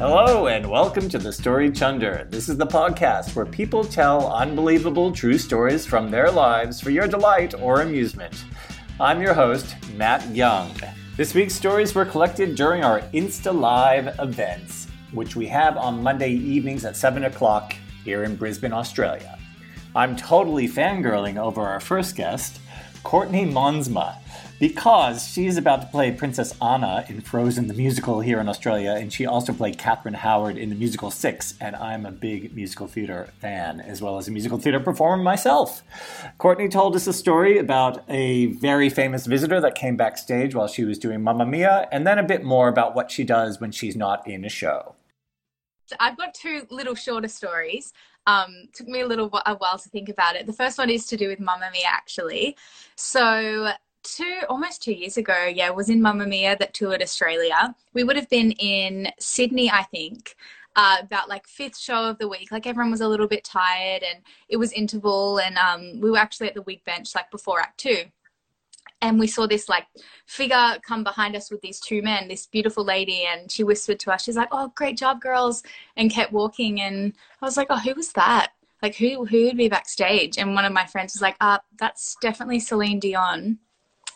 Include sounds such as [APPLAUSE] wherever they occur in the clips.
Hello and welcome to the Story Chunder. This is the podcast where people tell unbelievable true stories from their lives for your delight or amusement. I'm your host, Matt Young. This week's stories were collected during our Insta Live events, which we have on Monday evenings at 7 o'clock here in Brisbane, Australia. I'm totally fangirling over our first guest, Courtney Monsma, because she's about to play Princess Anna in Frozen the musical here in Australia, and she also played Catherine Howard in the musical Six, and I'm a big musical theater fan as well as a musical theater performer myself. Courtney told us a story about a very famous visitor that came backstage while she was doing Mamma Mia, and then a bit more about what she does when she's not in a show. I've got two little shorter stories. Um, took me a little while to think about it. The first one is to do with Mamma Mia, actually. So two almost two years ago, yeah, was in Mamma Mia that toured Australia. We would have been in Sydney, I think. Uh, about like fifth show of the week. Like everyone was a little bit tired and it was interval and um, we were actually at the wig bench like before act two. And we saw this like figure come behind us with these two men this beautiful lady and she whispered to us she's like oh great job girls and kept walking. And i was like oh who was that? Like who who would be backstage? And one of my friends was like uh that's definitely celine dion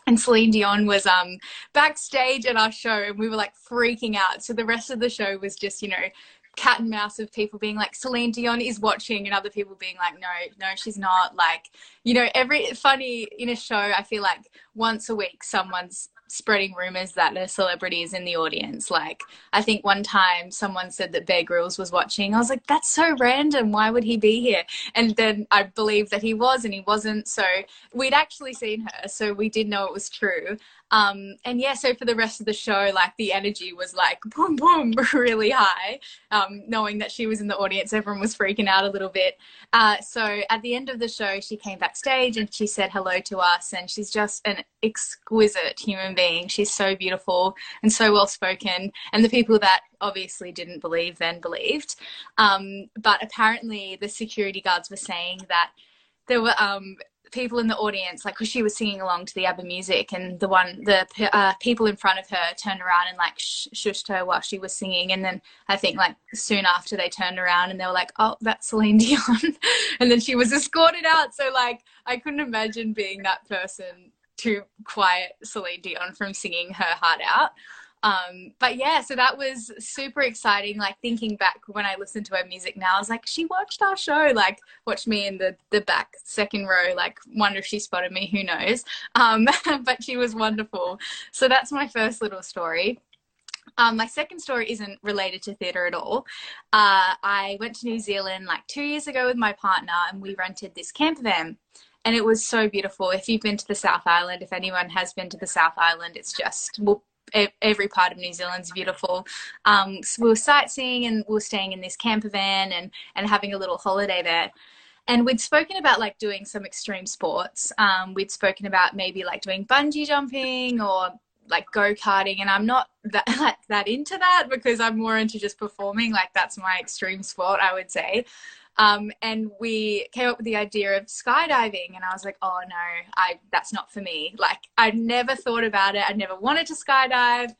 and Celine Dion was um backstage at our show and we were like freaking out. So the rest of the show was just, you know, cat and mouse of people being like Celine Dion is watching and other people being like no no she's not like you know every funny in a show I feel like once a week someone's spreading rumors that a celebrity is in the audience like I think one time someone said that Bear Grylls was watching. I was like that's so random. Why would he be here? And then I believed that he was and he wasn't. So we'd actually seen her so we did know it was true um, and yeah, so for the rest of the show, like the energy was like [LAUGHS] boom, boom, really high. Um, knowing that she was in the audience, everyone was freaking out a little bit. Uh, so at the end of the show, she came backstage and she said hello to us. And she's just an exquisite human being. She's so beautiful and so well spoken. And the people that obviously didn't believe then believed. Um, but apparently, the security guards were saying that there were um, people in the audience, like, because she was singing along to the ABBA music, and the one, the uh, people in front of her turned around and like sh- shushed her while she was singing. And then I think like soon after they turned around and they were like, "Oh, that's Celine Dion," [LAUGHS] and then she was escorted out. So like, I couldn't imagine being that person to quiet Celine Dion from singing her heart out. Um, but yeah, so that was super exciting. Like thinking back when I listened to her music now, I was like, she watched our show, like watched me in the, the back second row, like wonder if she spotted me, who knows. Um, [LAUGHS] but she was wonderful. So that's my first little story. Um, my second story isn't related to theatre at all. Uh, I went to New Zealand like two years ago with my partner and we rented this camper van and it was so beautiful. If you've been to the South Island, if anyone has been to the South Island, it's just, every part of New Zealand's beautiful. Um, so we were sightseeing and we were staying in this camper van and, and having a little holiday there. And we'd spoken about like doing some extreme sports. Um, we'd spoken about maybe like doing bungee jumping or like go karting. And I'm not [LAUGHS] that like that into that because I'm more into just performing. Like that's my extreme sport, I would say. Um, and we came up with the idea of skydiving, and I was like, "Oh no, I that's not for me." Like I'd never thought about it. I never wanted to skydive.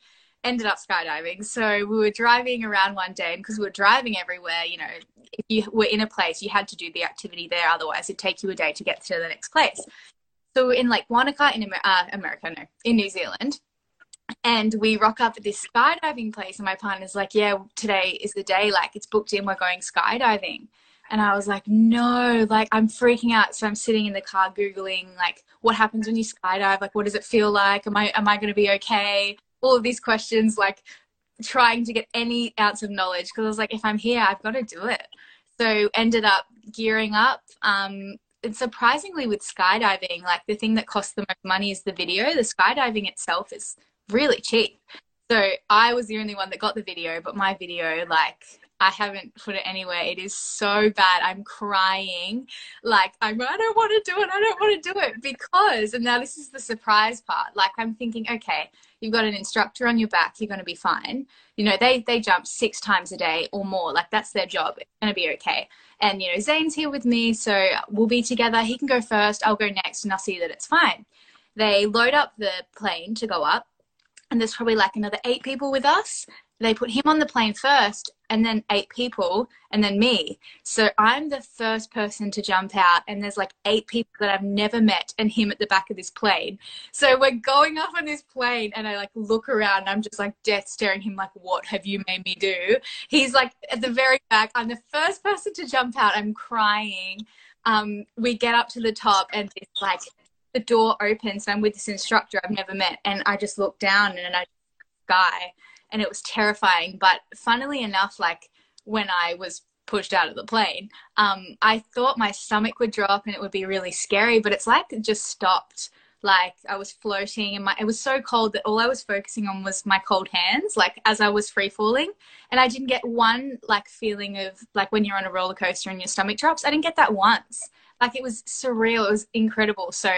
Ended up skydiving. So we were driving around one day, and because we were driving everywhere, you know, if you were in a place, you had to do the activity there. Otherwise, it'd take you a day to get to the next place. So in like Wanaka in uh, America, no, in New Zealand, and we rock up at this skydiving place and my partner's like yeah today is the day like it's booked in we're going skydiving And I was like, no, like I'm freaking out. So I'm sitting in the car Googling like what happens when you skydive? Like what does it feel like? Am I am I gonna be okay? All of these questions, like trying to get any ounce of knowledge because I was like, if I'm here, I've got to do it. So ended up gearing up. Um, and surprisingly with skydiving, like the thing that costs the most money is the video. The skydiving itself is really cheap. So I was the only one that got the video, but my video, like, I haven't put it anywhere. It is so bad. I'm crying. Like, I'm, I don't want to do it. I don't want to do it because, and now this is the surprise part. Like, I'm thinking, okay, you've got an instructor on your back. You're going to be fine. You know, they, they jump six times a day or more. Like, that's their job. It's going to be okay. And, you know, Zane's here with me. So we'll be together. He can go first. I'll go next and I'll see that it's fine. They load up the plane to go up and there's probably like another eight people with us. They put him on the plane first, and then eight people, and then me. So I'm the first person to jump out, and there's like eight people that I've never met, and him at the back of this plane. So we're going up on this plane, and I like look around, and I'm just like death staring him, like, "What have you made me do?" He's like at the very back. I'm the first person to jump out. I'm crying. Um, we get up to the top, and it's like the door opens and I'm with this instructor I've never met and I just look down and I sky and it was terrifying. But funnily enough, like when I was pushed out of the plane, um, I thought my stomach would drop and it would be really scary, but it's like it just stopped. Like I was floating and my it was so cold that all I was focusing on was my cold hands, like as I was free falling. And I didn't get one like feeling of like when you're on a roller coaster and your stomach drops. I didn't get that once. Like it was surreal. It was incredible. So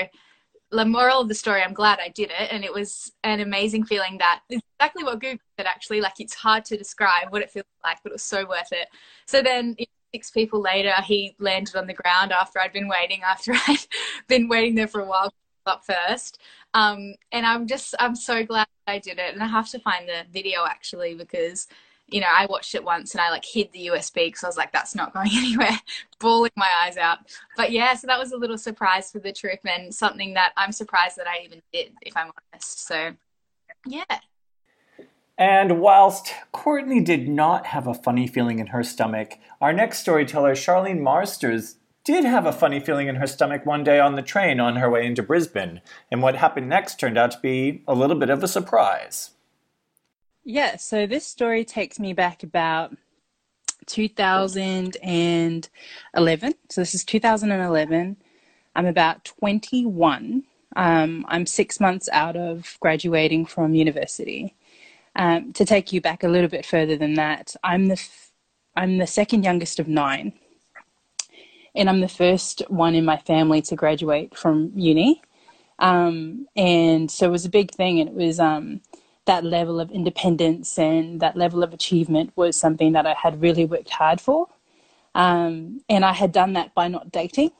the moral of the story, I'm glad I did it. And it was an amazing feeling that exactly what Google said, actually. Like, it's hard to describe what it feels like, but it was so worth it. So then, six people later, he landed on the ground after I'd been waiting, after [LAUGHS] I'd been waiting there for a while up first. Um, and I'm just, I'm so glad I did it. And I have to find the video actually because you know, I watched it once and I like hid the USB because I was like, that's not going [LAUGHS] anywhere, bawling my eyes out. But yeah, so that was a little surprise for the trip and something that I'm surprised that I even did, if I'm honest. So yeah. And whilst Courtney did not have a funny feeling in her stomach, our next storyteller, Charleen Marsters, did have a funny feeling in her stomach one day on the train on her way into Brisbane. And what happened next turned out to be a little bit of a surprise. Yeah, so this story takes me back about 2011. So this is 2011. I'm about 21. Um, I'm six months out of graduating from university. Um, to take you back a little bit further than that, I'm the f- I'm the second youngest of nine, and I'm the first one in my family to graduate from uni. Um, and so it was a big thing, and it was um, that level of independence and that level of achievement was something that I had really worked hard for. Um, and I had done that by not dating.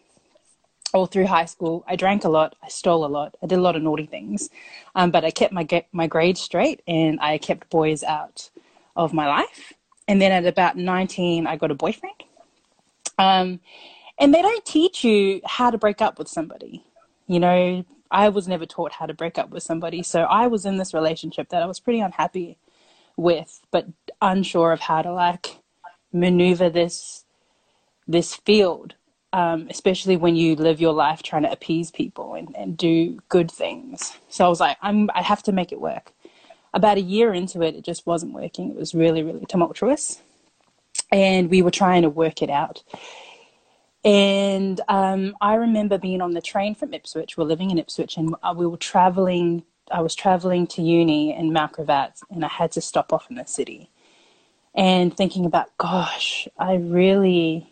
All through high school, I drank a lot, I stole a lot, I did a lot of naughty things, um, but I kept my my grades straight and I kept boys out of my life. And then at about 19, I got a boyfriend. Um, and they don't teach you how to break up with somebody. You know, I was never taught how to break up with somebody. So I was in this relationship that I was pretty unhappy with, but unsure of how to like maneuver this this field, um, especially when you live your life trying to appease people and, and do good things. So I was like, I'm I have to make it work. About a year into it, it just wasn't working. It was really, really tumultuous. And we were trying to work it out. And um, I remember being on the train from Ipswich. We're living in Ipswich, and uh, we were traveling. I was traveling to uni in Mount Gravatt, and I had to stop off in the city. And thinking about, gosh, I really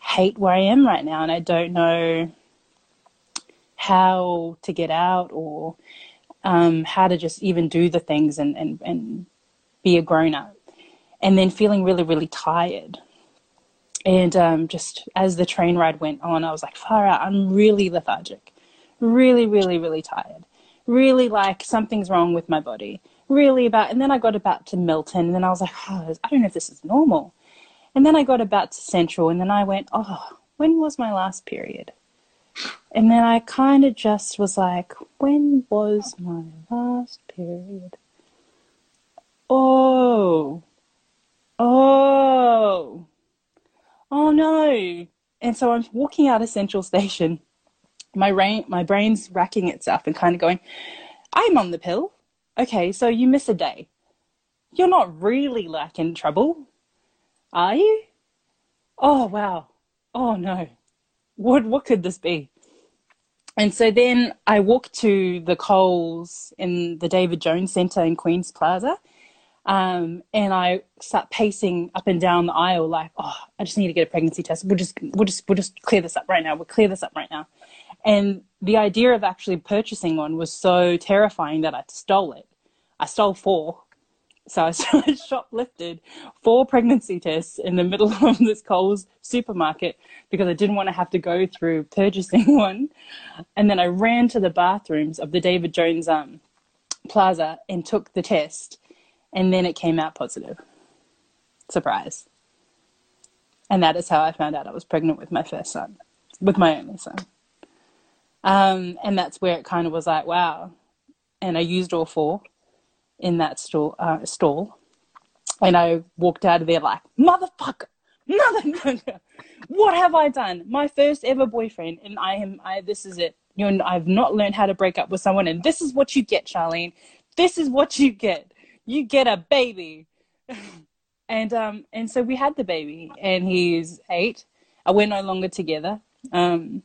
hate where I am right now, and I don't know how to get out or um, how to just even do the things and, and, and be a grown up. And then feeling really, really tired and um, just as the train ride went on, I was like, far out, I'm really lethargic, really, really, really tired, really like something's wrong with my body, really about. And then I got about to Milton, and then I was like, oh, I don't know if this is normal. And then I got about to Central, and then I went, oh, when was my last period? And then I kind of just was like, when was my last period? Oh, oh, oh no, and so I'm walking out of Central Station. My brain, my brain's racking itself and kind of going, I'm on the pill. Okay, so you miss a day. You're not really like in trouble, are you? Oh wow. Oh no. What what could this be? And so then I walk to the Coles in the David Jones Centre in Queens Plaza. Um, and I start pacing up and down the aisle like, oh, I just need to get a pregnancy test. We'll just, we'll just, we'll just clear this up right now. We'll clear this up right now. And the idea of actually purchasing one was so terrifying that I stole it. I stole four. So I [LAUGHS] shoplifted four pregnancy tests in the middle [LAUGHS] of this Coles supermarket because I didn't want to have to go through purchasing [LAUGHS] one. And then I ran to the bathrooms of the David Jones um, Plaza and took the test and then it came out positive. Surprise. And that is how I found out I was pregnant with my first son, with my only son. Um, and that's where it kind of was like, wow. And I used all four in that stall, uh, stall. And I walked out of there like, motherfucker, motherfucker, [LAUGHS] what have I done? My first ever boyfriend, and I am, I, this is it. You know, I've not learned how to break up with someone, and this is what you get, Charleen. This is what you get you get a baby. [LAUGHS] and um and so we had the baby and he's eight. Uh, we're no longer together. Um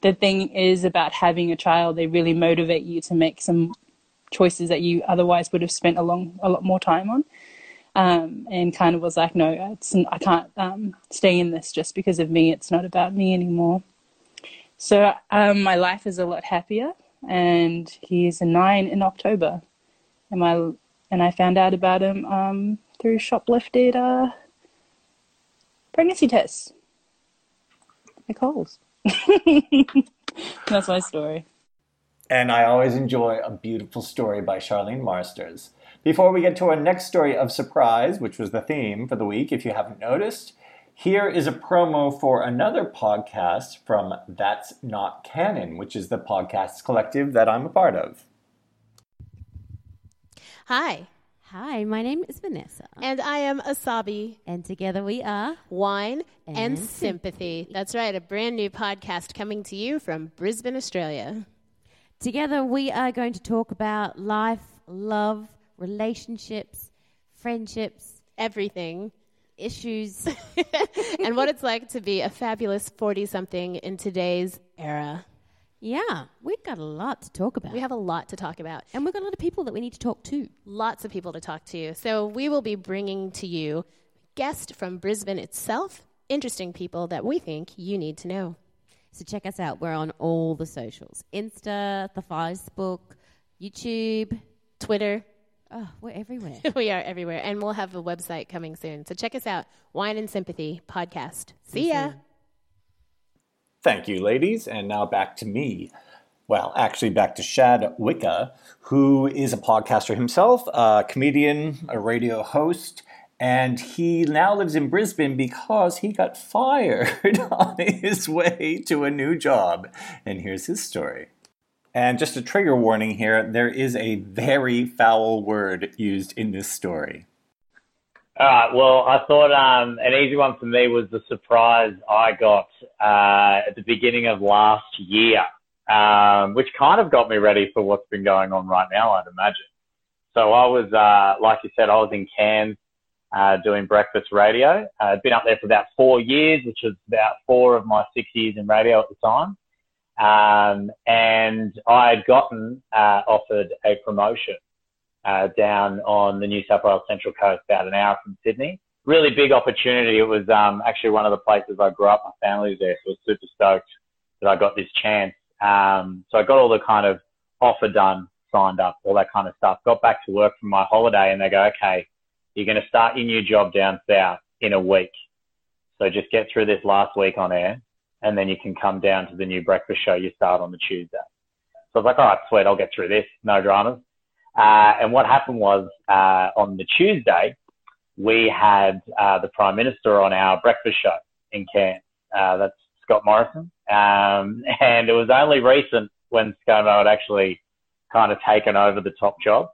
the thing is about having a child, they really motivate you to make some choices that you otherwise would have spent a long a lot more time on. Um, and kind of was like, no, I can't um, stay in this just because of me. It's not about me anymore. So um, my life is a lot happier, and he's a nine in October, and my and I found out about him um, through shoplifted uh, pregnancy tests. in Coles. [LAUGHS] That's my story. And I always enjoy a beautiful story by Charleen Marsters. Before we get to our next story of surprise, which was the theme for the week, if you haven't noticed, here is a promo for another podcast from That's Not Canon, which is the podcast collective that I'm a part of. Hi. Hi, my name is Vanessa. And I am Asabi. And together we are Wine and, and Sympathy. That's right, a brand new podcast coming to you from Brisbane, Australia. Together we are going to talk about life, love, relationships, friendships, everything, issues, [LAUGHS] and what it's like to be a fabulous 40 something in today's era. Yeah, we've got a lot to talk about. We have a lot to talk about. And we've got a lot of people that we need to talk to. Lots of people to talk to. So we will be bringing to you guests from Brisbane itself, interesting people that we think you need to know. So check us out. We're on all the socials Insta, the Facebook, YouTube, Twitter. Oh, we're everywhere. [LAUGHS] we are everywhere. And we'll have a website coming soon. So check us out Wine and Sympathy podcast. See ya. Thank you, ladies. And now back to me. Well, actually, back to Shad Wicka, who is a podcaster himself, a comedian, a radio host, and he now lives in Brisbane because he got fired [LAUGHS] on his way to a new job. And here's his story. And just a trigger warning here there is a very foul word used in this story. All right. Well, I thought um, an easy one for me was the surprise I got uh, at the beginning of last year, um, which kind of got me ready for what's been going on right now, I'd imagine. So I was, uh, like you said, I was in Cairns uh, doing breakfast radio. Uh, I'd been up there for about four years, which was about four of my six years in radio at the time. Um, and I had gotten uh, offered a promotion uh, down on the New South Wales Central Coast, about an hour from Sydney. Really big opportunity. It was um, actually one of the places I grew up. My family was there, so I was super stoked that I got this chance. Um, so I got all the kind of offer done, signed up, all that kind of stuff. Got back to work from my holiday, and they go, "Okay, you're going to start your new job down south in a week. So just get through this last week on air, and then you can come down to the new breakfast show you start on the Tuesday." So I was like, "All right, sweet, I'll get through this, no dramas." Uh, and what happened was uh, on the Tuesday, we had uh, the Prime Minister on our breakfast show in Cairns. Uh, that's Scott Morrison. Um, [LAUGHS] and it was only recent when ScoMo had actually kind of taken over the top job.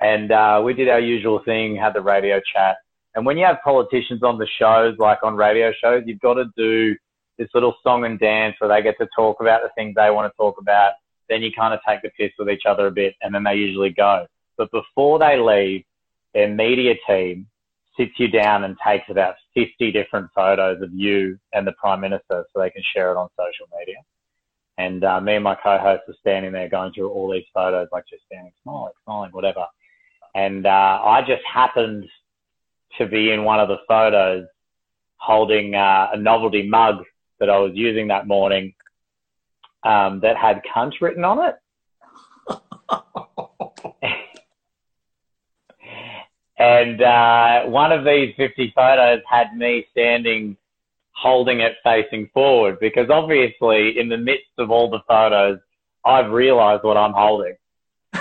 And uh, we did our usual thing, had the radio chat. And when you have politicians on the shows, like on radio shows, you've got to do this little song and dance where they get to talk about the things they want to talk about. Then you kind of take the piss with each other a bit, and then they usually go. But before they leave, their media team sits you down and takes about 50 different photos of you and the Prime Minister so they can share it on social media. And uh, me and my co-host are standing there going through all these photos, like just standing, smiling, smiling, whatever. And uh, I just happened to be in one of the photos holding uh, a novelty mug that I was using that morning um, that had cunt written on it. and uh, one of these 50 photos had me standing holding it facing forward because obviously in the midst of all the photos, I've realized what I'm holding.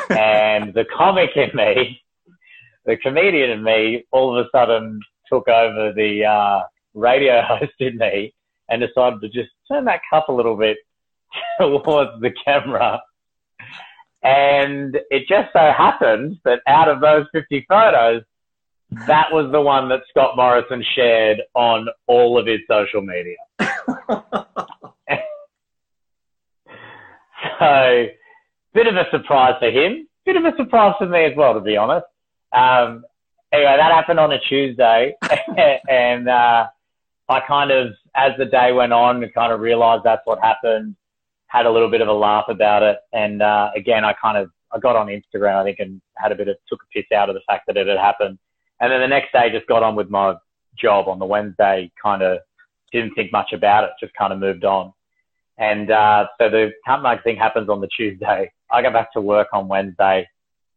and the comic in me, the comedian in me, all of a sudden took over the uh, radio [LAUGHS] host in me and decided to just turn that cup a little bit [LAUGHS] towards the camera. And it just so happened that out of those 50 photos, that was the one that Scott Morrison shared on all of his social media. [LAUGHS] so, bit of a surprise for him, bit of a surprise for me as well, to be honest. Um, anyway, that happened on a Tuesday, [LAUGHS] and uh, I kind of, as the day went on, kind of realised that's what happened. Had a little bit of a laugh about it, and uh, again, I kind of I got on Instagram, I think, and had a bit of took a piss out of the fact that it had happened and then the next day, just got on with my job. On the Wednesday, kind of didn't think much about it, just kind of moved on. And uh, so the mug thing happens on the [LAUGHS] Tuesday. I go back to work on Wednesday,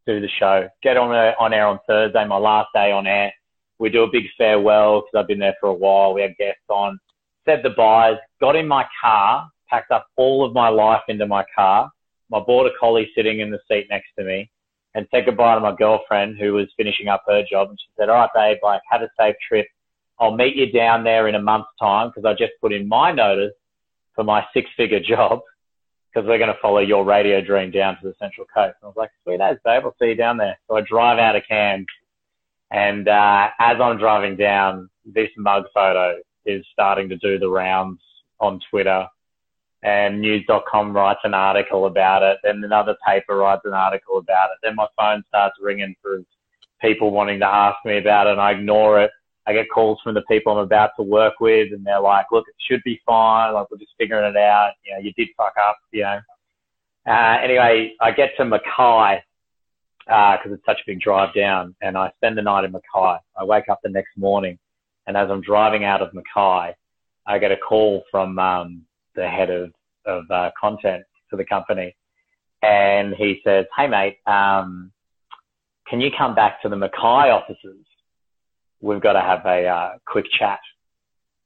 do the show, get on uh, on air on Thursday, my last day on air. We do a big farewell because I've been there for a while. We had guests on, said the byes, got in my car, packed up all of my life into my car. My border collie sitting in the seat next to me and said goodbye to my girlfriend who was finishing up her job. And she said, all right, babe, like, have a safe trip. I'll meet you down there in a month's time because I just put in my notice for my six figure job because we're going to follow your radio dream down to the Central Coast. And I was like, sweet as, babe, I'll see you down there. So I drive out of Cairns and, uh, as I'm driving down, this mug photo is starting to do the rounds on Twitter and news.com writes an article about it. Then another paper writes an article about it. Then my phone starts ringing for people wanting to ask me about it and I ignore it. I get calls from the people I'm about to work with and they're like, look, it should be fine. Like, we're just figuring it out. You know, you did fuck up, you know. Uh, anyway, I get to Mackay, uh, cause it's such a big drive down and I spend the night in Mackay. I wake up the next morning and as I'm driving out of Mackay, I get a call from, um, the head of, of uh, content for the company. And he says, Hey mate, um, can you come back to the Mackay offices? We've got to have a uh, quick chat.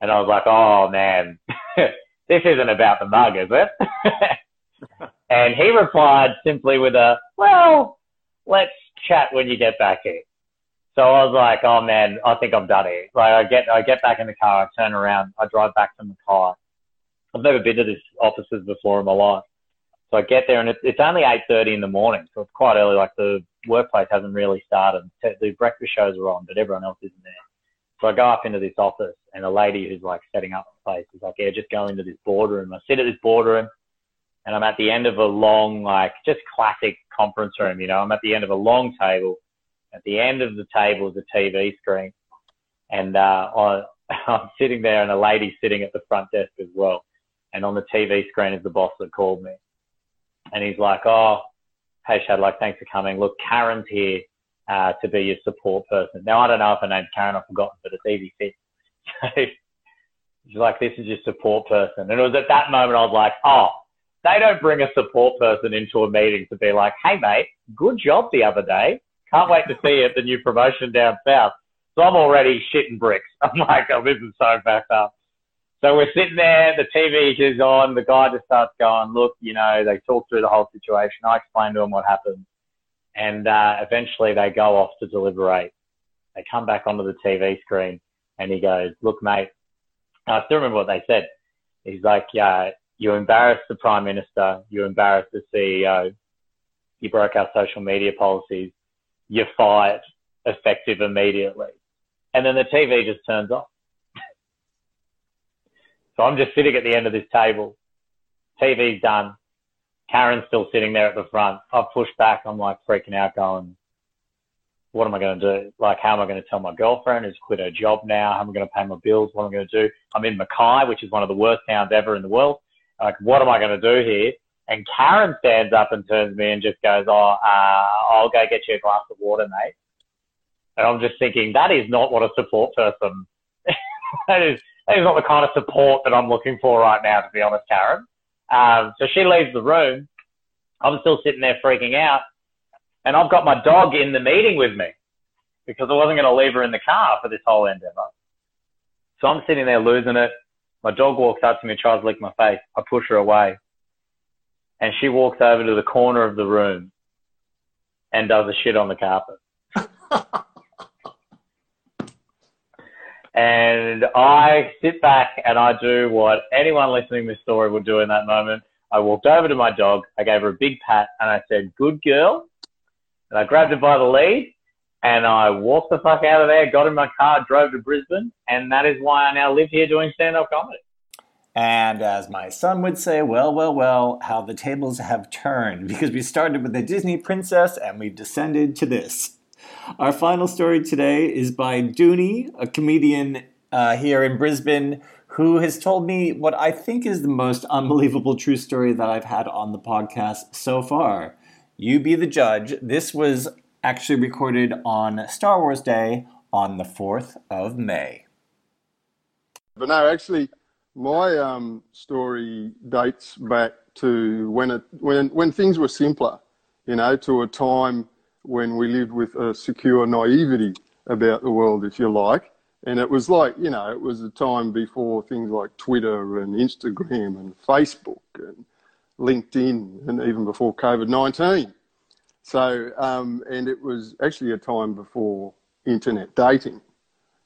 And I was like, Oh man, [LAUGHS] this isn't about the mug, is it? [LAUGHS] and he replied simply with a, well, let's chat when you get back here. So I was like, oh man, I think I'm done here. Like I get, I get back in the car, I turn around, I drive back to Mackay I've never been to this offices before in my life. So I get there and it's, it's only 8.30 in the morning. So it's quite early. Like the workplace hasn't really started. The breakfast shows are on, but everyone else isn't there. So I go up into this office and a lady who's like setting up the place is like, yeah, just go into this boardroom. I sit at this boardroom and I'm at the end of a long, like just classic conference room, you know, I'm at the end of a long table. At the end of the table is a TV screen and, uh, I, [LAUGHS] I'm sitting there and a lady sitting at the front desk as well and on the TV screen is the boss that called me. And he's like, oh, hey, Shadlock, thanks for coming. Look, Karen's here uh, to be your support person. Now, I don't know if her name's Karen, I've forgotten, but it's easy fit. [LAUGHS] So she's like, this is your support person. And it was at that moment I was like, oh, they don't bring a support person into a meeting to be like, hey, mate, good job the other day. Can't wait to see you at the new promotion down south. So I'm already shitting bricks. [LAUGHS] I'm like, oh, this is so backed up. So we're sitting there, the TV is on, the guy just starts going, look, you know, they talk through the whole situation. I explain to them what happened. And uh, eventually they go off to deliberate. They come back onto the TV screen and he goes, look, mate, I still remember what they said. He's like, yeah, you embarrassed the Prime Minister, you embarrassed the CEO, you broke our social media policies, you're fired, effective immediately. And then the TV just turns off. So I'm just sitting at the end of this table. TV's done. Karen's still sitting there at the front. I've pushed back. I'm like freaking out going, what am I going to do? Like, how am I going to tell my girlfriend who's quit her job now? How am I going to pay my bills? What am I going to do? I'm in Mackay, which is one of the worst towns ever in the world. Like, what am I going to do here? And Karen stands up and turns me and just goes, oh, uh, I'll go get you a glass of water, mate. And I'm just thinking, that is not what a support person, [LAUGHS] that is, that is not the kind of support that I'm looking for right now, to be honest, Karen. Um, so she leaves the room. I'm still sitting there freaking out. And I've got my dog in the meeting with me because I wasn't going to leave her in the car for this whole endeavor. So I'm sitting there losing it. My dog walks up to me, and tries to lick my face. I push her away. And she walks over to the corner of the room and does a shit on the carpet. [LAUGHS] and I sit back and I do what anyone listening to this story would do in that moment. I walked over to my dog. I gave her a big pat and I said, good girl. And I grabbed her by the lead and I walked the fuck out of there, got in my car, drove to Brisbane. And that is why I now live here doing stand up comedy. And as my son would say, well, well, well, how the tables have turned [LAUGHS] because we started with the Disney princess and we've descended to this. Our final story today is by Doony, a comedian uh, here in Brisbane, who has told me what I think is the most unbelievable true story that I've had on the podcast so far. You be the judge. This was actually recorded on Star Wars Day on the 4th of May. But no, actually, my um, story dates back to when it when when things were simpler, you know, to a time when we lived with a secure naivety about the world, if you like. And it was like, you know, it was a time before things like Twitter and Instagram and Facebook and LinkedIn and even before COVID 19. So, um, and it was actually a time before internet dating.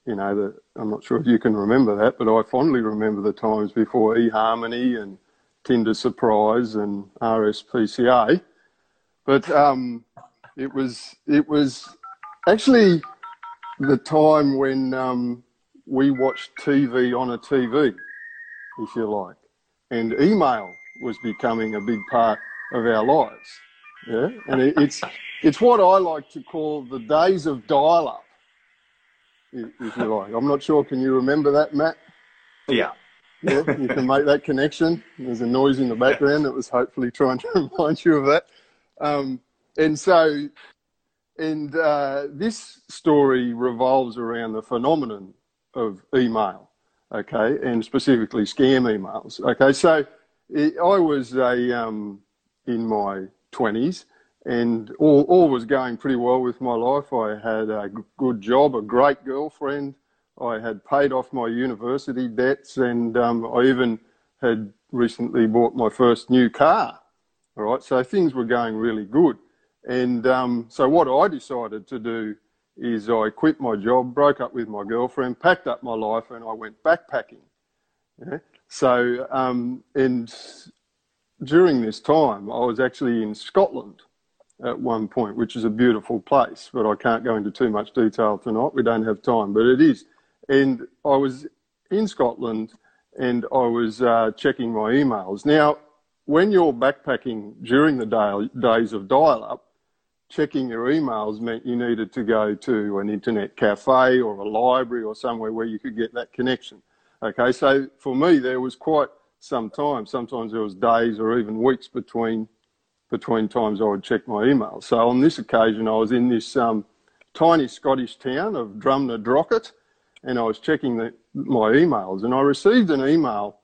You know, the, I'm not sure if you can remember that, but I fondly remember the times before eHarmony and Tinder Surprise and RSPCA. But um, it was it was actually the time when um, we watched TV on a TV, if you like, and email was becoming a big part of our lives. Yeah, and it, it's it's what I like to call the days of dial-up, if you like. I'm not sure. Can you remember that, Matt? Yeah. Yeah, you can make that connection. There's a noise in the background that was hopefully trying to [LAUGHS] remind you of that. Um, and so, and uh, this story revolves around the phenomenon of email, okay, and specifically scam emails. Okay, so it, I was a um, in my 20s and all, all was going pretty well with my life. I had a good job, a great girlfriend. I had paid off my university debts, and um, I even had recently bought my first new car. All right, so things were going really good. And um, so what I decided to do is I quit my job, broke up with my girlfriend, packed up my life, and I went backpacking. Yeah? So, um, and during this time, I was actually in Scotland at one point, which is a beautiful place, but I can't go into too much detail tonight. We don't have time, but it is. And I was in Scotland and I was uh, checking my emails. Now, when you're backpacking during the day, days of dial up, checking your emails meant you needed to go to an internet cafe or a library or somewhere where you could get that connection. Okay, so for me, there was quite some time. Sometimes there was days or even weeks between between times I would check my emails. So on this occasion, I was in this um, tiny Scottish town of Drumnadrochit, and I was checking the, my emails, and I received an email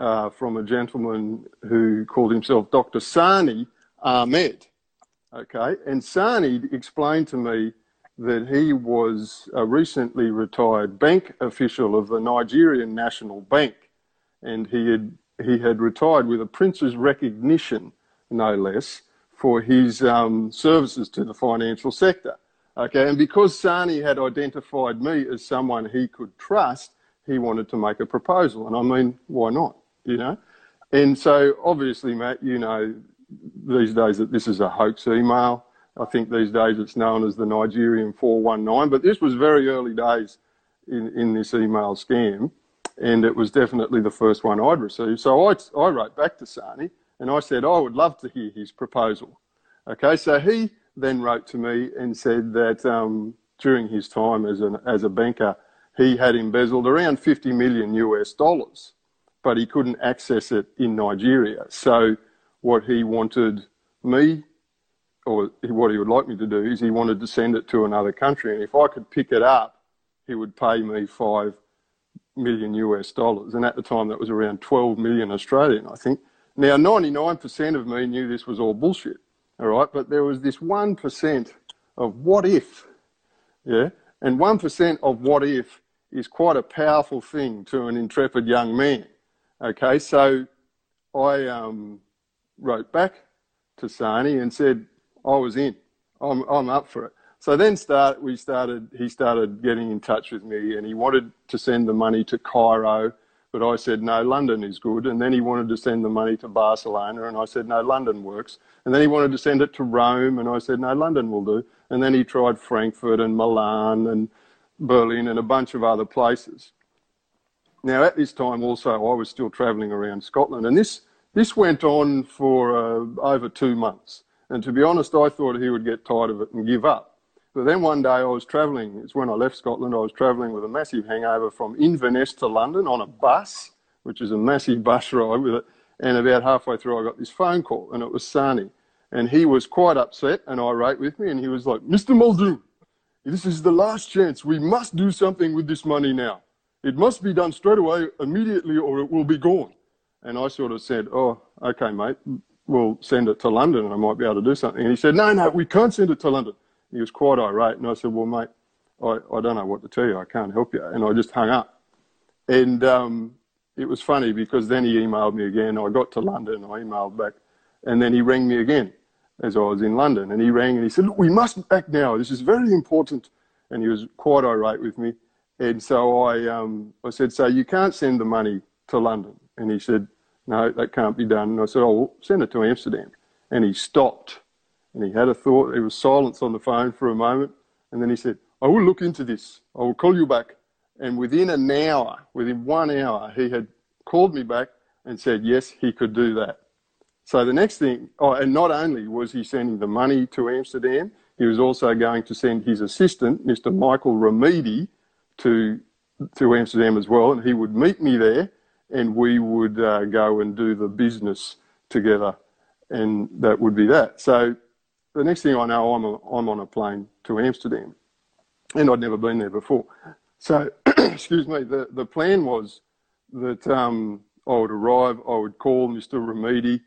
uh, from a gentleman who called himself Dr. Sani Ahmed. Okay, and Sani explained to me that he was a recently retired bank official of the Nigerian National Bank and he had he had retired with a prince's recognition, no less, for his um, services to the financial sector. Okay, and because Sani had identified me as someone he could trust, he wanted to make a proposal. And I mean, why not? You know? And so obviously, Matt, you know these days that this is a hoax email. I think these days it's known as the Nigerian 419, but this was very early days in, in this email scam. and it was definitely the first one I'd received. So I, I wrote back to Sani and I said, I would love to hear his proposal. Okay, so he then wrote to me and said that um, during his time as, an, as a banker, he had embezzled around 50 million US dollars, but he couldn't access it in Nigeria. So what he wanted me, or what he would like me to do, is he wanted to send it to another country, and if I could pick it up, he would pay me five million US dollars. And at the time, that was around 12 million Australian, I think. Now, 99% of me knew this was all bullshit, all right? But there was this 1% of what if, yeah? And 1% of what if is quite a powerful thing to an intrepid young man, okay? So I um, wrote back to Sani and said, I was in. I'm, I'm up for it. So then start, we started, he started getting in touch with me and he wanted to send the money to Cairo, but I said, no, London is good. And then he wanted to send the money to Barcelona and I said, no, London works. And then he wanted to send it to Rome and I said, no, London will do. And then he tried Frankfurt and Milan and Berlin and a bunch of other places. Now, at this time also, I was still travelling around Scotland and this, this went on for uh, over two months. And to be honest, I thought he would get tired of it and give up. But then one day I was travelling, it's when I left Scotland, I was travelling with a massive hangover from Inverness to London on a bus, which is a massive bus ride with it. And about halfway through, I got this phone call, and it was Sani. And he was quite upset and irate with me, and he was like, Mr. Muldoon, this is the last chance. We must do something with this money now. It must be done straight away, immediately, or it will be gone. And I sort of said, Oh, okay, mate, we'll send it to London and I might be able to do something. And he said, No, no, we can't send it to London he was quite irate. And I said, well, mate, I, I don't know what to tell you. I can't help you. And I just hung up. And um, it was funny because then he emailed me again. I got to London, I emailed back, and then he rang me again as I was in London. And he rang and he said, look, we must act now. This is very important. And he was quite irate with me. And so I, um, I said, so you can't send the money to London. And he said, no, that can't be done. And I said, oh, well, send it to Amsterdam. And he stopped and he had a thought. There was silence on the phone for a moment. And then he said, I will look into this. I will call you back. And within an hour, within one hour, he had called me back and said, yes, he could do that. So the next thing, oh, and not only was he sending the money to Amsterdam, he was also going to send his assistant, Mr. Michael Remedi, to, to Amsterdam as well. And he would meet me there and we would uh, go and do the business together. And that would be that. So the next thing I know, I'm, a, I'm on a plane to Amsterdam, and I'd never been there before. So, [CLEARS THROAT] excuse me, the, the plan was that um, I would arrive, I would call Mr. Remedi,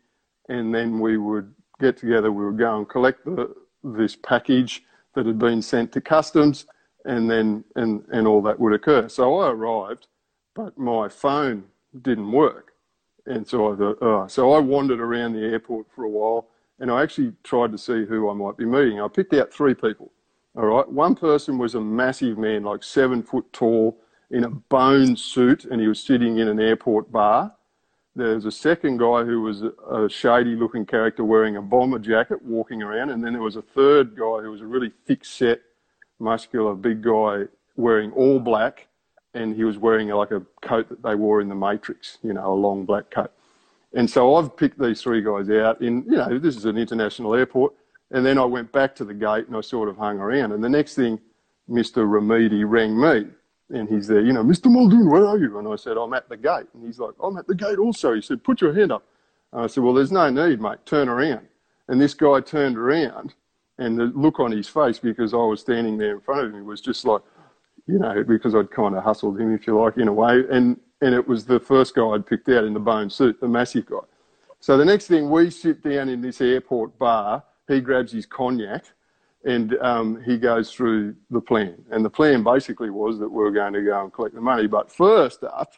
and then we would get together, we would go and collect the, this package that had been sent to customs, and then and, and all that would occur. So I arrived, but my phone didn't work. And so I thought, oh. so I wandered around the airport for a while and I actually tried to see who I might be meeting. I picked out three people. All right, one person was a massive man, like seven foot tall, in a bone suit, and he was sitting in an airport bar. There was a second guy who was a shady looking character wearing a bomber jacket walking around, and then there was a third guy who was a really thick set, muscular, big guy wearing all black, and he was wearing like a coat that they wore in the Matrix, you know, a long black coat. And so I've picked these three guys out in, you know, this is an international airport. And then I went back to the gate and I sort of hung around. And the next thing, Mr. Remedi rang me and he's there, you know, Mr. Muldoon, where are you? And I said, I'm at the gate. And he's like, I'm at the gate also. He said, put your hand up. And I said, well, there's no need, mate. Turn around. And this guy turned around and the look on his face because I was standing there in front of him was just like, you know, because I'd kind of hustled him, if you like, in a way. And and it was the first guy I'd picked out in the bone suit, the massive guy. So the next thing, we sit down in this airport bar. He grabs his cognac, and um, he goes through the plan. And the plan basically was that we were going to go and collect the money. But first up,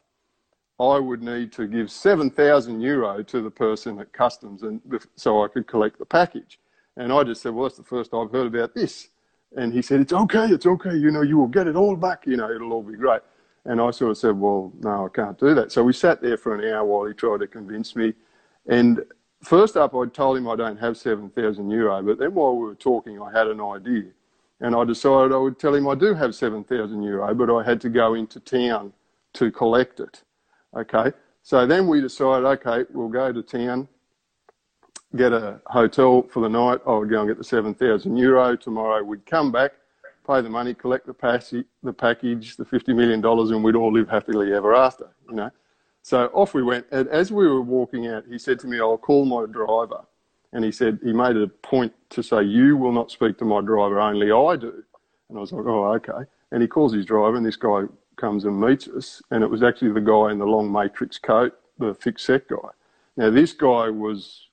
I would need to give 7,000 euro to the person at customs, and so I could collect the package. And I just said, well, that's the first I've heard about this. And he said, it's okay, it's okay. You know, you will get it all back. You know, it'll all be great. And I sort of said, well, no, I can't do that. So we sat there for an hour while he tried to convince me. And first up, I told him I don't have 7,000 euro. But then while we were talking, I had an idea. And I decided I would tell him I do have 7,000 euro, but I had to go into town to collect it. Okay, so then we decided, okay, we'll go to town, get a hotel for the night. I would go and get the 7,000 euro. Tomorrow we'd come back, pay the money, collect the, pass- the package, the $50 million, and we'd all live happily ever after, you know. So off we went. And as we were walking out, he said to me, I'll call my driver. And he said, he made a point to say, You will not speak to my driver, only I do. And I was like, Oh, okay. And he calls his driver, and this guy comes and meets us. And it was actually the guy in the long matrix coat, the thick set guy. Now, this guy was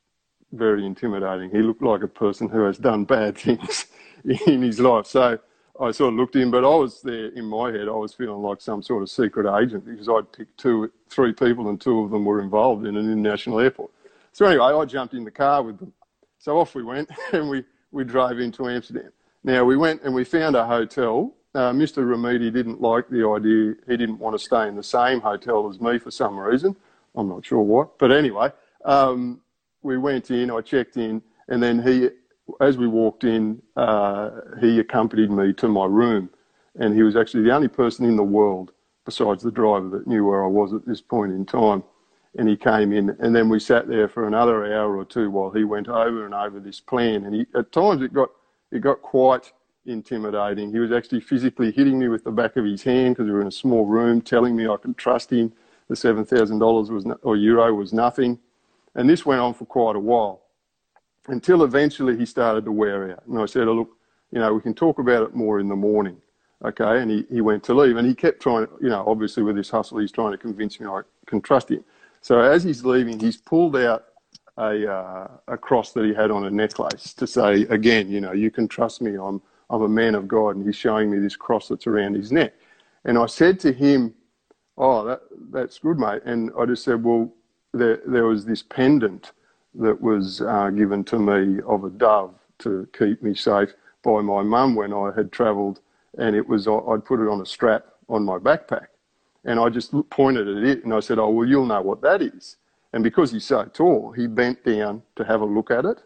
very intimidating. He looked like a person who has done bad [LAUGHS] things in his life. So I sort of looked him, but I was there in my head. I was feeling like some sort of secret agent because I'd picked two, three people, and two of them were involved in an international airport. So anyway, I jumped in the car with them. So off we went, [LAUGHS] and we we drove into Amsterdam. Now we went and we found a hotel. Uh, Mr. Remedi didn't like the idea. He didn't want to stay in the same hotel as me for some reason. I'm not sure what, but anyway, um, we went in. I checked in, and then he as we walked in, uh, he accompanied me to my room, and he was actually the only person in the world besides the driver that knew where I was at this point in time. And he came in, and then we sat there for another hour or two while he went over and over this plan. And he, at times it got it got quite intimidating. He was actually physically hitting me with the back of his hand because we were in a small room, telling me I could trust him. The seven thousand dollars was or euro was nothing, and this went on for quite a while until eventually he started to wear out. And I said, oh, look, you know, we can talk about it more in the morning. Okay. And he, he went to leave and he kept trying, you know, obviously with this hustle, he's trying to convince me I can trust him. So as he's leaving, he's pulled out a, uh, a cross that he had on a necklace to say, again, you know, you can trust me. I'm, I'm a man of God. And he's showing me this cross that's around his neck. And I said to him, oh, that, that's good, mate. And I just said, well, there, there was this pendant that was uh, given to me of a dove to keep me safe by my mum when I had travelled, and it was I'd put it on a strap on my backpack, and I just pointed at it and I said, "Oh well, you'll know what that is." And because he's so tall, he bent down to have a look at it,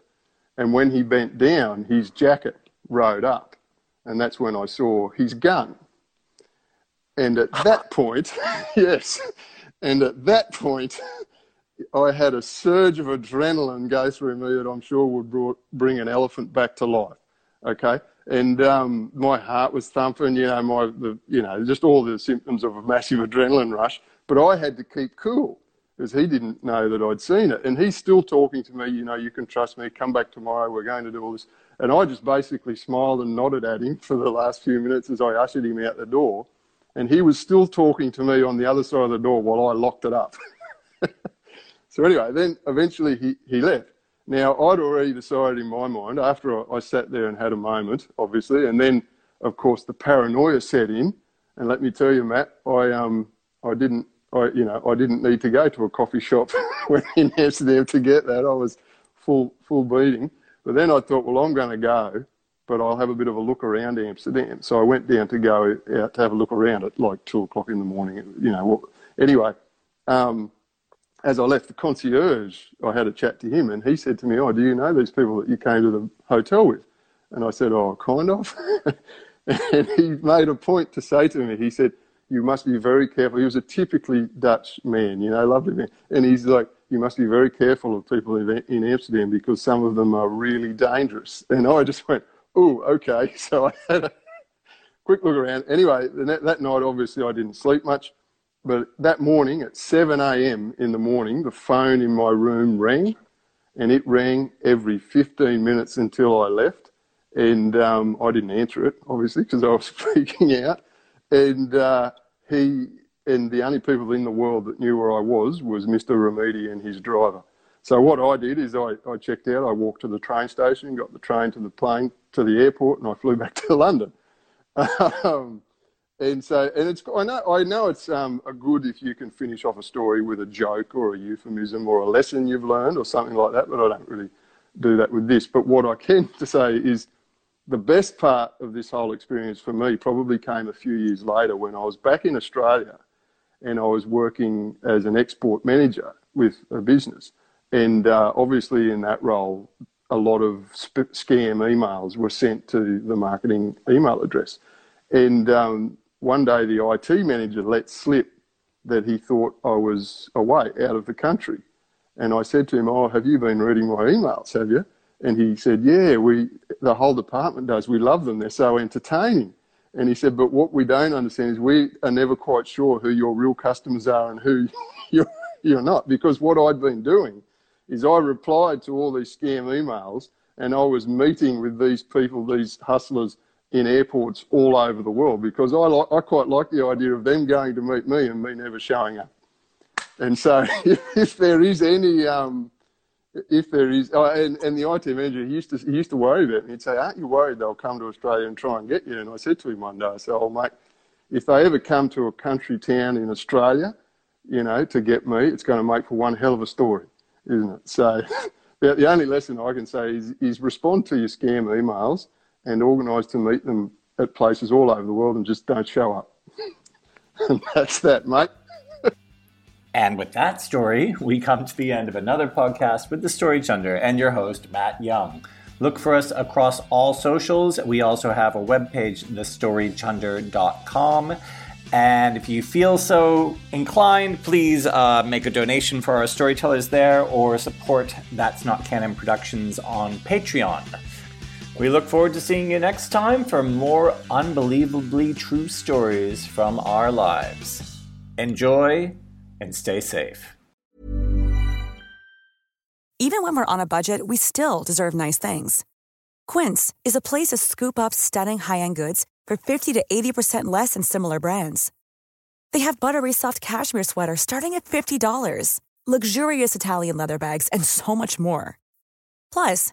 and when he bent down, his jacket rode up, and that's when I saw his gun. And at that [LAUGHS] point, [LAUGHS] yes, and at that point, I had a surge of adrenaline go through me that I'm sure would brought, bring an elephant back to life. Okay, and um, my heart was thumping. You know, my the, you know just all the symptoms of a massive adrenaline rush. But I had to keep cool because he didn't know that I'd seen it, and he's still talking to me. You know, you can trust me. Come back tomorrow. We're going to do all this. And I just basically smiled and nodded at him for the last few minutes as I ushered him out the door. And he was still talking to me on the other side of the door while I locked it up. [LAUGHS] So anyway, then eventually he, he left. Now, I'd already decided in my mind, after I, sat there and had a moment, obviously, and then, of course, the paranoia set in. And let me tell you, Matt, I, um, I didn't, I, you know, I didn't need to go to a coffee shop [LAUGHS] when in Amsterdam to get that. I was full, full beating. But then I thought, well, I'm going to go, but I'll have a bit of a look around Amsterdam. So I went down to go out to have a look around at like two o'clock in the morning. You know, anyway, um, as I left the concierge, I had a chat to him, and he said to me, "Oh, do you know these people that you came to the hotel with?" And I said, "Oh, kind of." [LAUGHS] and he made a point to say to me, he said, "You must be very careful." He was a typically Dutch man, you know, lovely man, and he's like, "You must be very careful of people in, Amsterdam because some of them are really dangerous." And I just went, "Oh, okay." [LAUGHS] So I had a quick look around. Anyway, that night, obviously, I didn't sleep much. But that morning at 7 a.m. in the morning, the phone in my room rang, and it rang every 15 minutes until I left. And um, I didn't answer it, obviously, because I was [LAUGHS] freaking out. And uh, he and the only people in the world that knew where I was was Mr. Remedi and his driver. So what I did is I, I checked out. I walked to the train station, got the train to the plane to the airport, and I flew back to [LAUGHS] London. Um, and so and it's I know I know it's um, a good if you can finish off a story with a joke or a euphemism or a lesson you've learned or something like that. But I don't really do that with this. But what I can [LAUGHS] to say is the best part of this whole experience for me probably came a few years later when I was back in Australia and I was working as an export manager with a business. And uh, obviously, in that role, a lot of sp- scam emails were sent to the marketing email address. And um, one day the IT manager let slip that he thought I was away out of the country. And I said to him, Oh, have you been reading my emails? Have you? And he said, Yeah, we, the whole department does. We love them. They're so entertaining. And he said, But what we don't understand is we are never quite sure who your real customers are and who [LAUGHS] you're, you're not. Because what I'd been doing is I replied to all these scam emails and I was meeting with these people, these hustlers in airports all over the world because I, like, I quite like the idea of them going to meet me and me never showing up. And so [LAUGHS] if there is any, um, if there is, oh, and, and the IT manager, he used to he used to worry about me. He'd say, "Aren't you worried they'll come to Australia and try and get you?" And I said to him one day, "I said, oh mate, if they ever come to a country town in Australia, you know, to get me, it's going to make for one hell of a story, isn't it?" So [LAUGHS] the, only lesson I can say is, is respond to your scam emails and organise to meet them at places all over the world and just don't show up. [LAUGHS] and that's that, mate. And with that story, we come to the end of another podcast with the Story Chunder and your host, Matt Young. Look for us across all socials. We also have a webpage, thestorychunder.com. And if you feel so inclined, please uh, make a donation for our storytellers there or support That's Not Canon Productions on Patreon. We look forward to seeing you next time for more unbelievably true stories from our lives. Enjoy and stay safe. Even when we're on a budget, we still deserve nice things. Quince is a place to scoop up stunning high end goods for 50 to 80% less than similar brands. They have buttery soft cashmere sweaters starting at $50, luxurious Italian leather bags, and so much more. Plus,